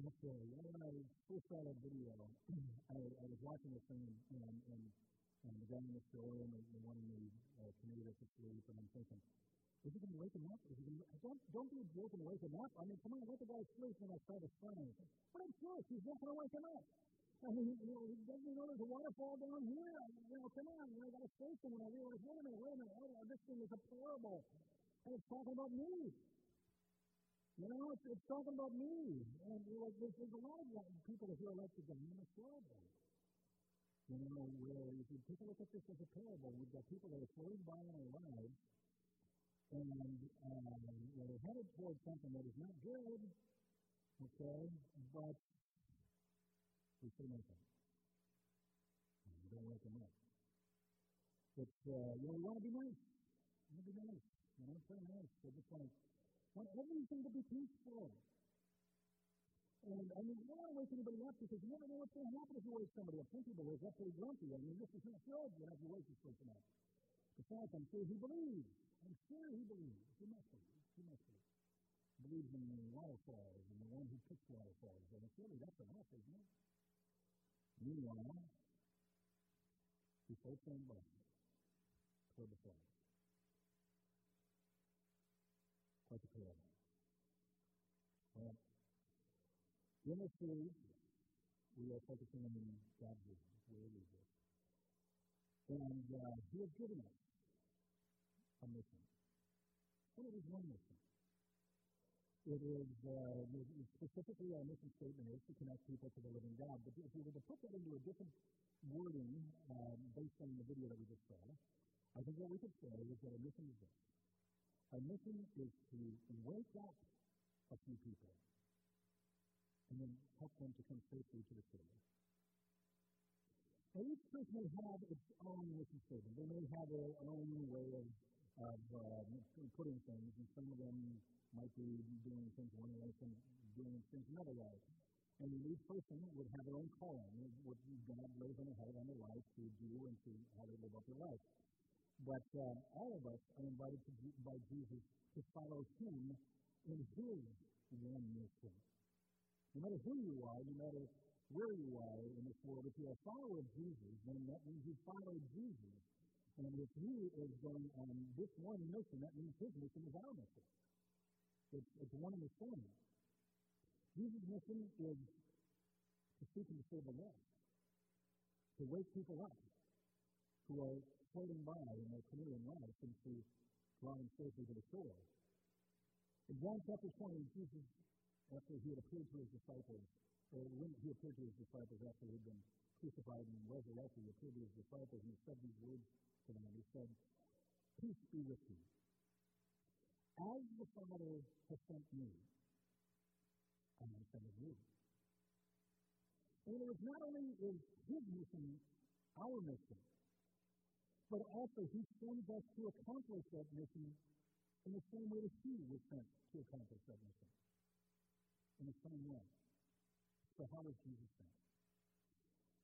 Okay, when I first saw that video, I, I was watching this thing, and, and, and, and the guy in the store and the one in the uh, computer to and I'm thinking, is he going to wake him up? Is he gonna, don't, don't be a jerk and wake him up. I mean, come on, let the guy sleep when I saw the sun. But I'm sure he's not going to wake him up. I mean, you know, doesn't know there's a waterfall down here? I you know, come on, I got to save him. And I realized, wait a minute, wait a minute, this thing is a parable. And it's talking about me. You know, it's, it's talking about me. And you know, there's, there's a lot of people that feel like the dynamic parable. You know, where if you take a look at this as a parable, we've got people that are floating by in our lives, and um, they're headed towards something that is not good, okay, but we say nothing. We don't wake them up. But, uh, you know, we want to be nice. We want to be nice. You know, play nice. We just to want everything to be peaceful. And I mean, you don't want to wake anybody up because you never know what's going to happen if you wake somebody up. Some people wake up pretty grumpy. I mean, this is not good. If you wake this person up. Besides, I'm sure he believes. I'm sure he believes. He must believe. He must believe. He believes in the waterfalls and the one who picks waterfalls. And surely that's enough, isn't it? Meanwhile, he floats on by toward the flag. Quite the. Well, in this series, we are focusing on God's vision, where it is. And uh, He has given us a mission. And it is one mission. It is uh, specifically our mission statement is to connect people to the living God. But if we were to put that into a different wording um, based on the video that we just saw, I think what we could say is that our mission is this. Our mission is to wake up a few people and then help them to come safely to the Savior. Now, each person may have its own mission statement. They may have their own way of, of uh, putting things, and some of them might be doing things one way, some doing things another way. And each person would have their own calling, what God lays on their heart on their life to do and to how they live up their life. But uh, all of us are invited to, by Jesus to follow Him in His one mission. No matter who you are, no matter where you are in this world, if you're a follower of Jesus, then that means you follow Jesus. And if He is going on this one mission, that means His mission is our mission. It's, it's one and the same. Jesus' mission is to seek and to save the lost, to wake people up who are floating by in their canoe in life and to draw them safely to the shore. In John chapter 20, Jesus, after he had appeared to his disciples, or when he appeared to his disciples after he had been crucified and resurrected, he appeared to his disciples and he said these words to them. He said, Peace be with you. As the Father has sent me, I am sending you. And it was not only is his mission our mission, but also he sends us to accomplish that mission in the same way that he was sent to accomplish that mission. In the same way. So how was Jesus sent?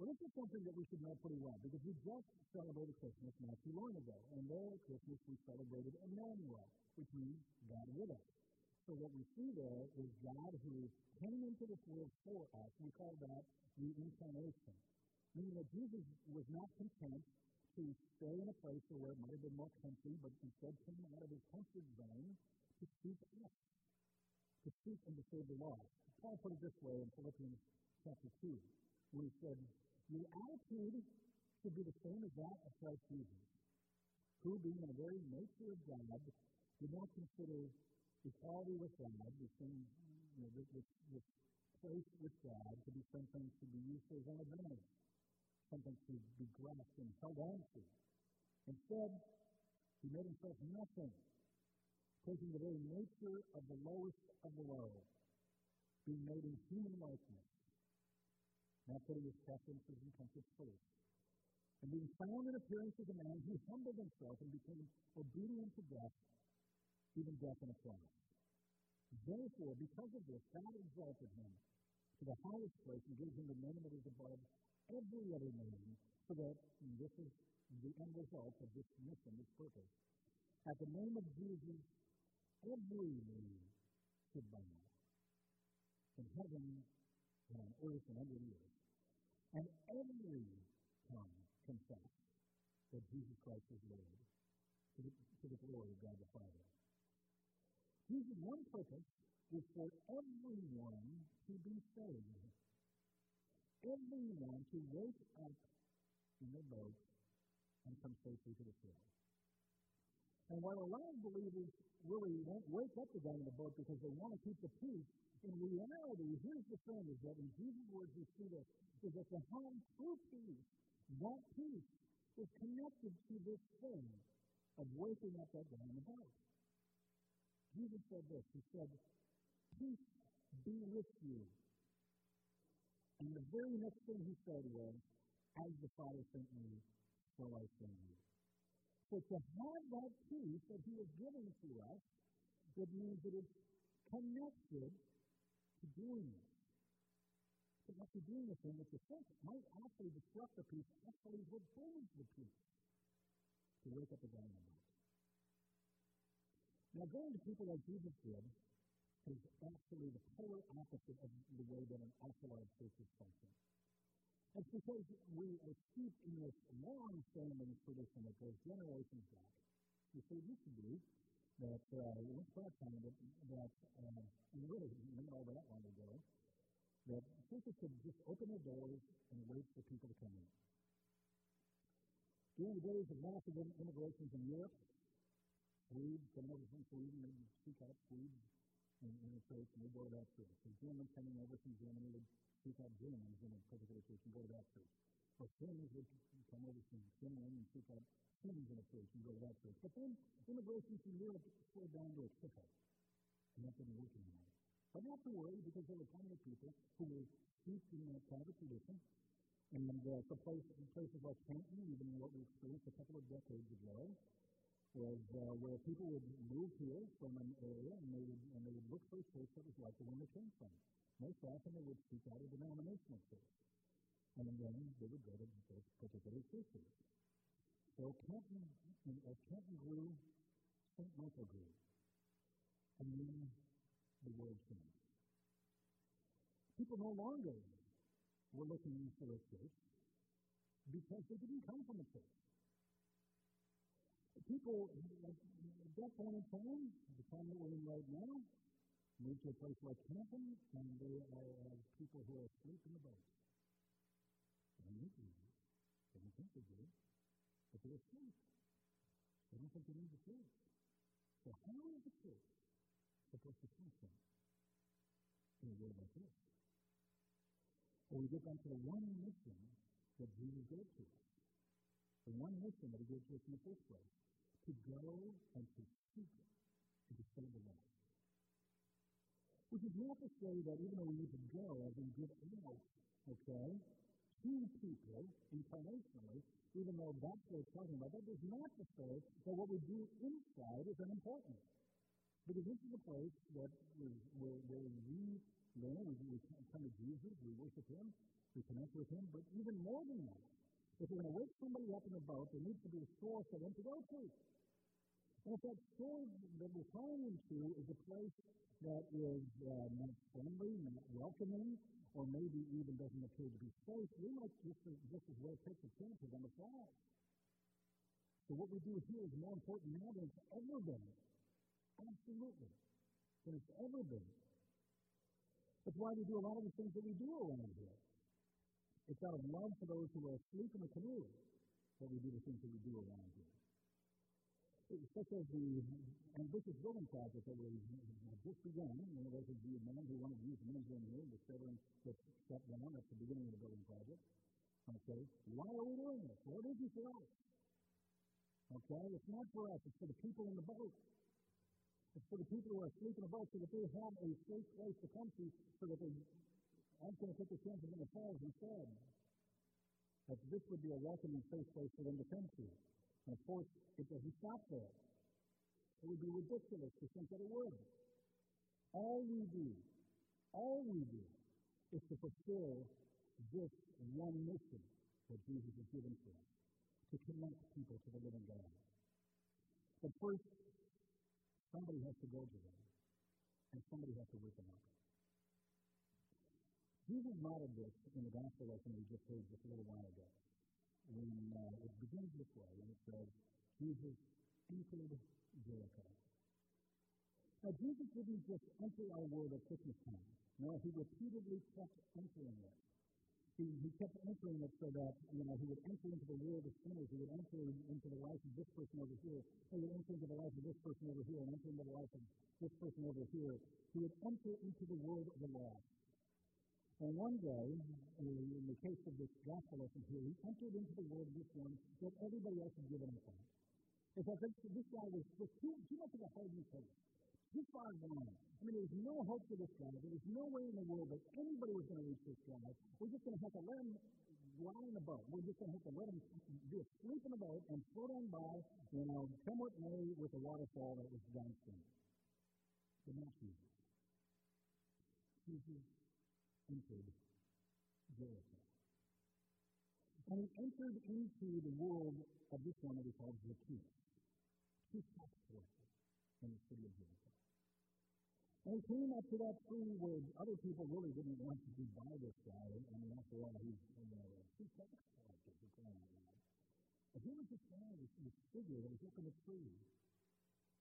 Well, this is something that we should know pretty well because we just celebrated Christmas not too long ago. And there at Christmas we celebrated Emmanuel, which means God with us. So what we see there is God who came into this world for us. We call that the incarnation. Meaning that Jesus was not content to stay in a place where it might have been more comfy, but instead came out of his comfort zone to seek us, to seek and to save the lost. Paul put it this way in Philippians chapter 2, where he said, your attitude should be the same as that of Christ Jesus, who, being in the very nature of God, did not consider equality with God, the same, you know, this, this, this place with God, to be something to be used as an advantage, something to be grasped and held on to. Instead, he made himself nothing, taking the very nature of the lowest of the low, being made in human likeness not putting his preferences and comforts first. And being found in appearance as a man, he humbled himself and became obedient to death, even death on a cross. Therefore, because of this, God exalted him to the highest place and gave him the name that is above every other so that this is the end result of this mission, this purpose. At the name of Jesus, every knee should bow in heaven on earth and under the earth. And every tongue confess that Jesus Christ is Lord to the, to the glory of God the Father. Jesus' one purpose is for everyone to be saved. Everyone to wake up in their boat and come safely to the shore. And while a lot of believers really won't wake up to get in the boat because they want to keep the peace, in reality, here's the thing, is that in Jesus' words we see this, is that to have true peace, that peace is connected to this thing of waking up that guy in the boat. Jesus said this, he said, peace be with you. And the very next thing he said was, as the Father sent me, so I send you. So to have that peace that he is giving to us, it means that it's connected to doing it. But what you're doing this thing that you think might actually disrupt the peace, actually what brings the peace to wake up the guy in the boat. Now, going to people like Jesus did is actually the polar opposite of the way that an authorized church is functioning. It's because we are steeped in this long-standing tradition that goes generations back. You see, it used to be that uh, once upon a time that, that uh, really not all that long ago, that churches could just open their doors and wait for people to come in. During the days of massive immigration from Europe, Swedes, come over from Sweden, seek out Swedes in, in the church, and they'd go to that church. The Germans coming over from Germany would seek out Germans in a particular church and go to that church. Or Finns would come over from Finland and seek out Finns in a church and go to that church. But then immigration from Europe slowed down to a trickle. And that didn't work anymore. But not to worry, because there were plenty of people who were steeped in kind of tradition. And uh, so places, places like Canton, even what we experienced a couple of decades ago, was uh, where people would move here from an area and they would, and they would look for a church that was like the one they came from. Most often they would seek out a denominational church. And then they would go to those particular churches. So Canton, as Canton grew, St. Michael grew. And then the world changed. People no longer were looking for a church because they didn't come from a church. People that point in time, the time that we're in right now, move to a place like Canton, and they are uh, people who are asleep in the boat. They don't need Jesus. They don't think they do, but they're asleep. They don't think they need the church. So how is the church supposed to function in a world like this? Well, we get back to the one mission that Jesus gave to us. The one mission that he gave to us in the first place. To go and to seek and to the lost. Which is not to say that even though we need to go as in give out, okay, to people incarnationally, even though that's what we're talking about, that does not to say that what we do inside is unimportant. Because this is a place that is, where, where we learn, we, we come to Jesus, we worship Him, we connect with Him, but even more than that, if we're going to wake somebody up in the boat, there needs to be a source for them to go to. If that source that we're calling into is a place that is uh, not friendly, not welcoming, or maybe even doesn't appear to be safe, we might just, just as well take the chances on the fly. So what we do here is more important now than it's ever been. Absolutely. Than it's ever been. That's why we do a lot of the things that we do around here. It's out of love for those who are asleep in the canoe that we do the things that we do around here such as the ambitious building project that we just begun. You know, there's a man who wanted to use the room here, the children just shut down at the beginning of the building project. Okay, why are we doing this? What is it for us? Okay, it's not for us, it's for the people in the boat. It's for the people who are asleep in the boat so that they have a safe place to come to so that they aren't going to take a chance of themselves instead. That this would be a welcoming safe place for them to come to. And of course, it doesn't stop there. It would be ridiculous to think that it would. All we do, all we do, is to fulfill this one mission that Jesus has given to us to connect people to the living God. But first, somebody has to go to them, and somebody has to wake them up. Jesus modeled this in the gospel lesson we just heard just a little while ago. When uh, it begins this way, and it says, Jesus entered Jericho. Now, Jesus didn't just enter our world at Christmas time. No, he repeatedly kept entering it he, he kept entering it so that, you know, he would enter into the world of sinners. He would enter into the life of this person over here. And he would enter into the life of this person over here and enter into the life of this person over here. He would enter into the world of the lost. And one day, in the case of this gospel lesson here, he entered into the world this one that everybody else had given up on. As if this guy was just too, too much of a hardened case too far gone. I mean, there was no hope for this guy. There was no way in the world that anybody was going to reach this guy. We're just going to have to let him lie in the boat. We're just going to have to let him be asleep in the boat and float on by, you know, somewhat may with a waterfall that was downstream. But not Jesus. Jesus entered Jericho. And he entered into the world of this one that he calls Zacchaeus. Chief tax collector in the city of Jericho. And he came up to that tree where other people really didn't want to be by this guy. I mean, after all, he's, you know, two tax going on. But here was this guy, this, this figure that was up in the tree.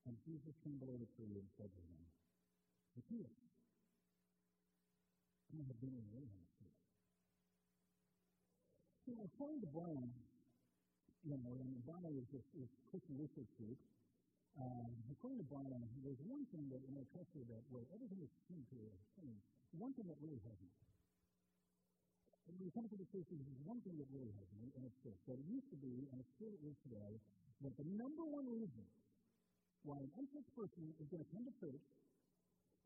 And Jesus came below the tree and said to him, Zacchaeus, I have been in Abraham's tree. You know, according to Barna, you know, and Barna is this, this Christian research group, um, according to Barna, there's one thing that in our culture that where everything is seemed to have changed, one thing that really hasn't. When we come to the truth, there's one thing that really hasn't, and it's this. That it used to be, and it still is today, that the number one reason why an unchurched person is going to come to church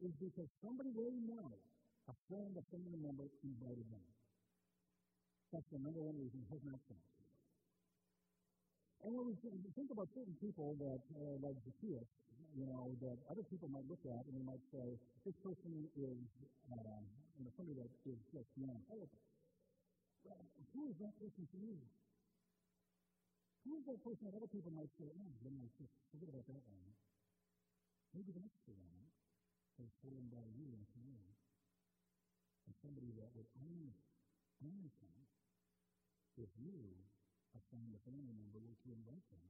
is because somebody they know, a friend, a family member, invited them. That's the number one reason has not changed. And when we think about certain people that, uh, like Zacchaeus, you know, that other people might look at and they might say, this person is, uh, you know, somebody that is just beyond hope. Well, who is that person to you? Who is that person that other people might say, oh, they might just forget about that one. Maybe the next one is fallen by you and to me. Somebody that would only, come if you a friend, a family member, were to invite them.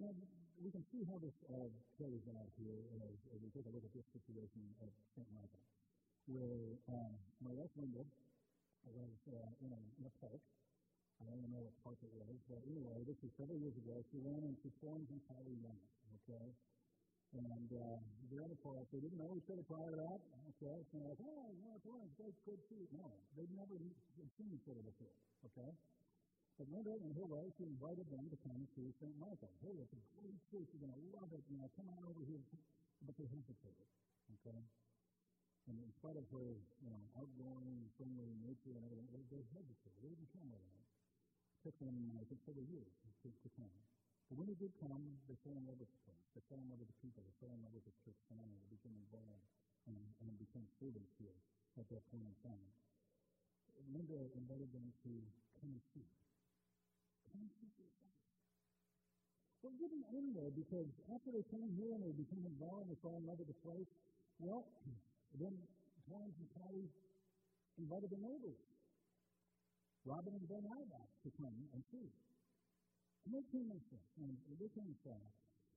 Now, we can see how this all plays out here as, as we take a look at this situation at St. Michael, where um, my wife Linda was uh, in, a, in a park. I don't know what park it was, but anyway, this was several years ago. She ran into Florence and Kylie Young, okay? And uh, they're in the park. They didn't know each other prior to that. Okay, it's kind of like, oh, you know, Florence, great, good, sweet. No, they'd never seen each other before, okay? But Linda and her wife, she invited them to come to St. Michael. Hey, it's a great church. You're going to love it. You know, come on over here. But they hesitated. Okay? And in spite of her, you know, outgoing, friendly nature and everything, they, they hesitated. They didn't come with them. It took them, I think, several years to, to come. But when they did come, they fell in love with the place. They fell in love with the people. They fell in love with the church family. They became involved and, and became servants here at that point in time. Linda invited them to come and see. Well, it didn't end there because after they came here and they became involved and they fell in love with the place, well, then Torrance and Patty invited their neighbors, Robin and Ben Albach, to come and see. And they and said, and they came and said,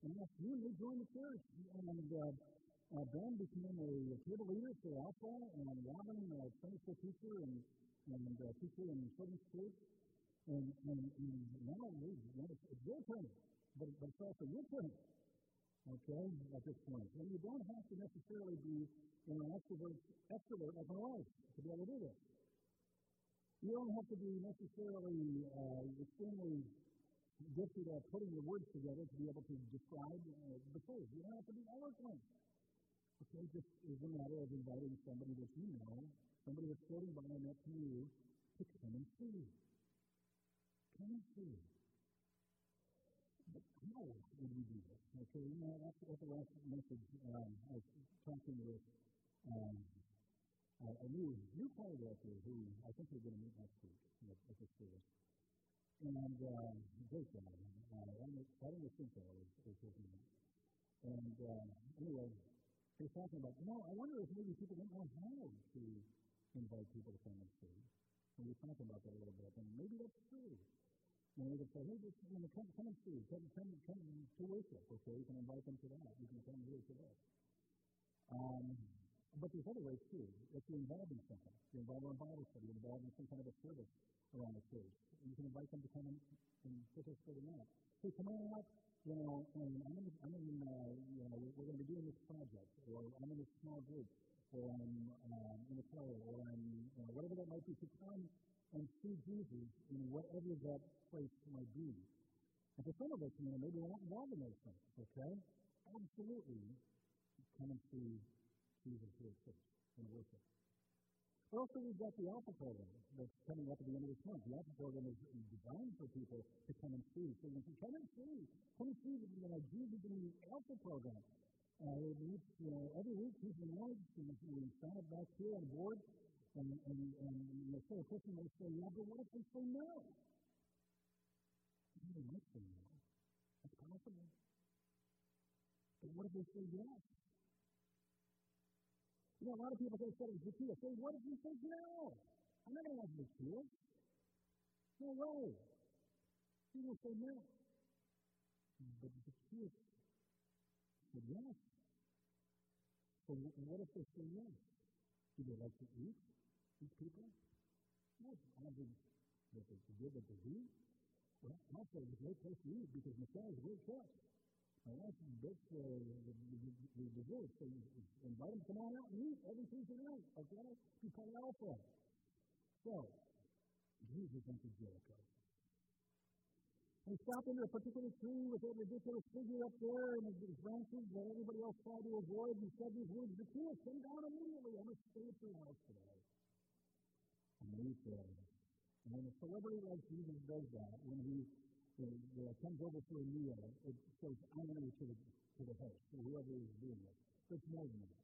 and they joined the church. And uh, uh, Ben became a, table leader for Alpha, and Robin a Sunday school teacher and, and uh, teacher in children's church. And, and, and now it's, it's your turn, but, but it's also your turn. Okay, at this point. And you don't have to necessarily be you know, an extrovert, extrovert like my wife to be able to do this. You don't have to be necessarily uh, extremely gifted at putting the words together to be able to describe uh, the faith. You don't have to be eloquent. Okay, just is a matter of inviting somebody that you know, somebody that's floating by next to you, to come and see can see. But how would we do this? Okay, you know, that's, that's the last message um, I was talking with um, a new, new choir director who I think we're going to meet next week at, at the service. And um, great guy. Uh, Adam Jacinto is, is his name. And uh, anyway, he was talking about, you know, I wonder if maybe people don't know how to invite people to come and see. And we talked about that a little bit, and maybe that's true. Know, you can say, hey, just, you know, come, come and see, come, come, come to worship, okay? You can invite them to that. You can come here to this. Um, but there's other ways too. If you're involved in something, you're involved in a Bible study, you're involved in some kind of a service around the church, you can invite them to come and, participate in that. Hey, come on out, you know, and I'm in, I'm in uh, you know, we're going to be doing this project, or I'm in a small group, or I'm um, in a choir, or I'm, you know, whatever that might be, to come and see Jesus in whatever that place might be. And for some of us, you know, maybe we're not involved in those things, okay? Absolutely, come and see Jesus here at and worship. Also, we've got the Alpha program that's coming up at the end of this month. The Alpha program is designed for people to come and see. So you can come and see. Come and see you know, Jesus in the Alpha program. Uh, we, you know, every week, people know, we sign up back here on board, and, and, and you say a person may say, yeah, but what if they say no? They might say no. That's possible. But what if they say yes? You know, a lot of people say, study Zacchaeus. Say, what if you say no? I'm not going to have Zacchaeus. No way. He will say no. But Zacchaeus said yes. So what if they say yes? Do they like to eat, these people? No, I don't think that they good that they eat. Well, also, a great place to eat because Messiah is a great chef. Want to get uh, the, the, the divorce. So invite them to come on out and eat every Tuesday night. Okay? Part of Alpha. So, Jesus went to Jericho. He stopped under a particular tree with a ridiculous figure up there and his branches that everybody else tried to avoid. He said these words, The king come down immediately. I must stay at your house today. And he said, and when a celebrity like Jesus does that, when he the, the comes over for a meal, it says honor to the, to the host, to whoever is doing it. It's more than that.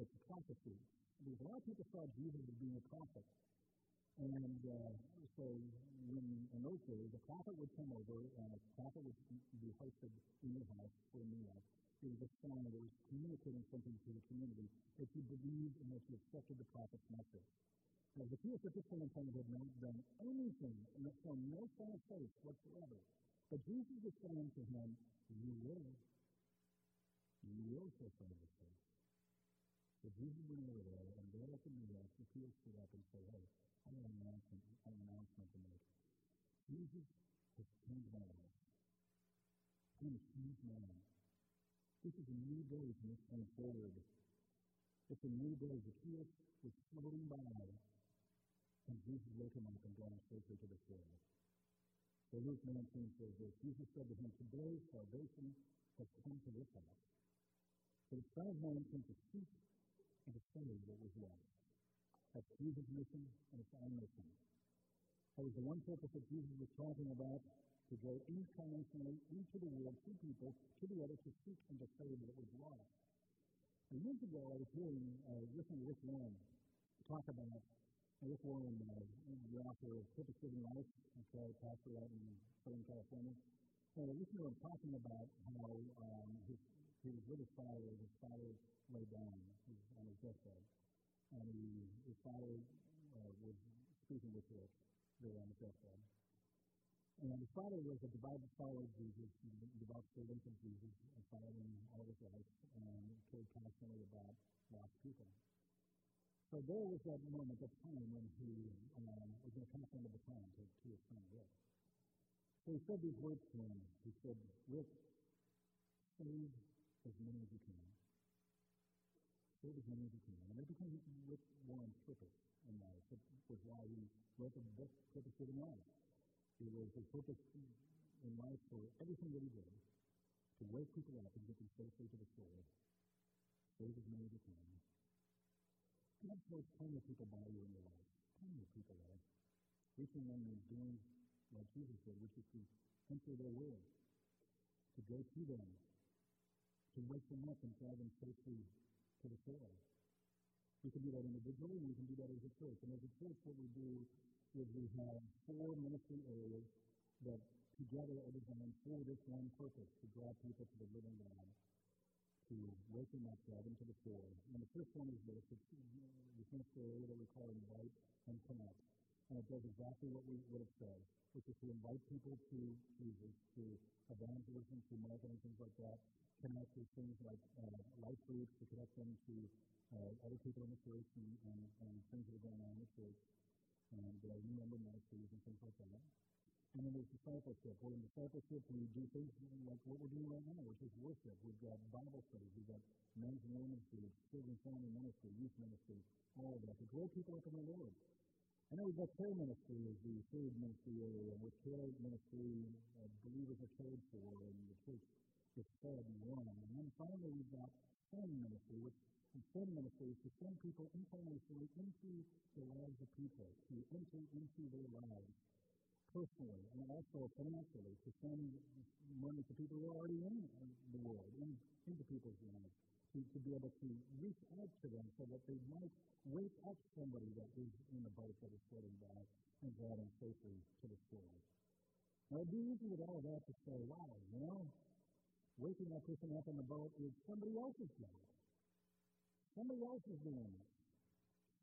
It's a prophecy. Because a lot of people saw Jesus as being a prophet. And uh, so when in those days, a prophet would come over and a prophet would be hosted in your house for a meal. It was a sign that was communicating something to the community that you believed and that you accepted the prophet's message. Now, the Jewish at this point in time had not done anything and had shown no sign of faith whatsoever. But Jesus was saying to him, You will. You will signs of faith. So Jesus went over there, and there at the meal, Zacchaeus stood up and said, Hey, I have an announcement, an announcement to make. Jesus has changed my life. I'm a changed man. This is a new day from this point forward. It's a new day. Zacchaeus was floating by and Jesus woke him up and him safely to the shore. So Luke 19 says this Jesus said to him, Today salvation has come to this house. For the Son of Man came to seek and to save what was lost. That's Jesus' mission and it's our mission. That was the one purpose that Jesus was talking about to go incarnationally into the world to people, to the other, to seek and to save what was lost. And years ago, I was hearing, uh, listening to Rick Warren talk about Rick Warren, uh, the author of Purpose Driven Life, okay, pastor out in Southern California. And I listened to him talking about how um, his, his father, his father laid down on his deathbed. And he, his father uh, was speaking with Rick there on his deathbed. And his father was a devout follower of Jesus, devout servant of Jesus, and following all his life, and cared constantly about lost people. So there was that moment, that time when he um, was going to pass on the baton to, to his son Rick. So he said these words to him. He said, Rick, save as many as you can. Save as many as you can. And it became Rick Warren's purpose in life. It was why he wrote the book, Purpose Driven Life. It was his purpose in life for everything that he did to wake people up and get them safely to the shore. Save as many as you can. God throws plenty of people by you in your life. Plenty of people there. Reaching them and doing like Jesus did, which is to enter their will, to go to them, to wake them up and drive them safely to the shore. We can do that individually, we can do that as a church. And as a church, what we do is we have four ministry areas that together are designed for this one purpose, to draw people to the living God to up, drive them to the shore. And the first one is this. It's the ministry area that we call invite and connect. And it does exactly what we would have said, which is to invite people to Jesus, to evangelism, to marketing, things like that. Connect with things like uh, life groups, to connect them to uh, other people in the church and, and, and things that are going on in the church. And uh, new member ministries and things like that. And then there's discipleship. Well, in discipleship, we do things like what we're doing right now, which is worship. We've got Bible studies. We've got men's and women's groups, children's family ministry, youth ministry, all of that to grow people up in the Lord. And then we've got care ministry as the third ministry area, with care ministry, uh, believers are cared for, and the church gets fed and run. And then finally, we've got send ministry, which and ministry is to send people incarnationally into the lives of people, to enter into their lives personally and also financially to send money to people who are already in the world, in, into people's lives, to, to be able to reach out to them so that they might wake up somebody that is in the boat that is floating by and draw them safely to the shore. Now, it'd be easy with all that to say, wow, you know, waking that person up in the boat is somebody else's job. Somebody else is doing it.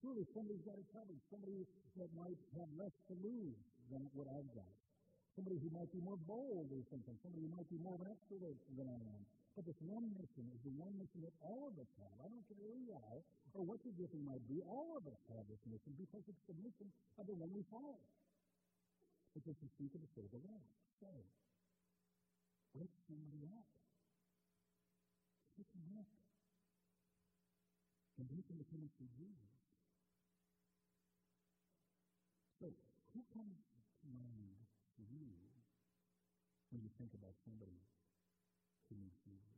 Surely somebody's got it covered. Somebody that might have less to lose than what I've got. Somebody who might be more bold or something. Somebody who might be more of an extrovert than I am. But this one mission is the one mission that all of us have. I don't care who you are or what your gifting might be. All of us have this mission because it's the mission of the one we follow. It's just to speak the Spirit of God. So, wake somebody up. Wake them up. And make them come to Jesus. So, who comes mind you when you think about somebody who needs Jesus?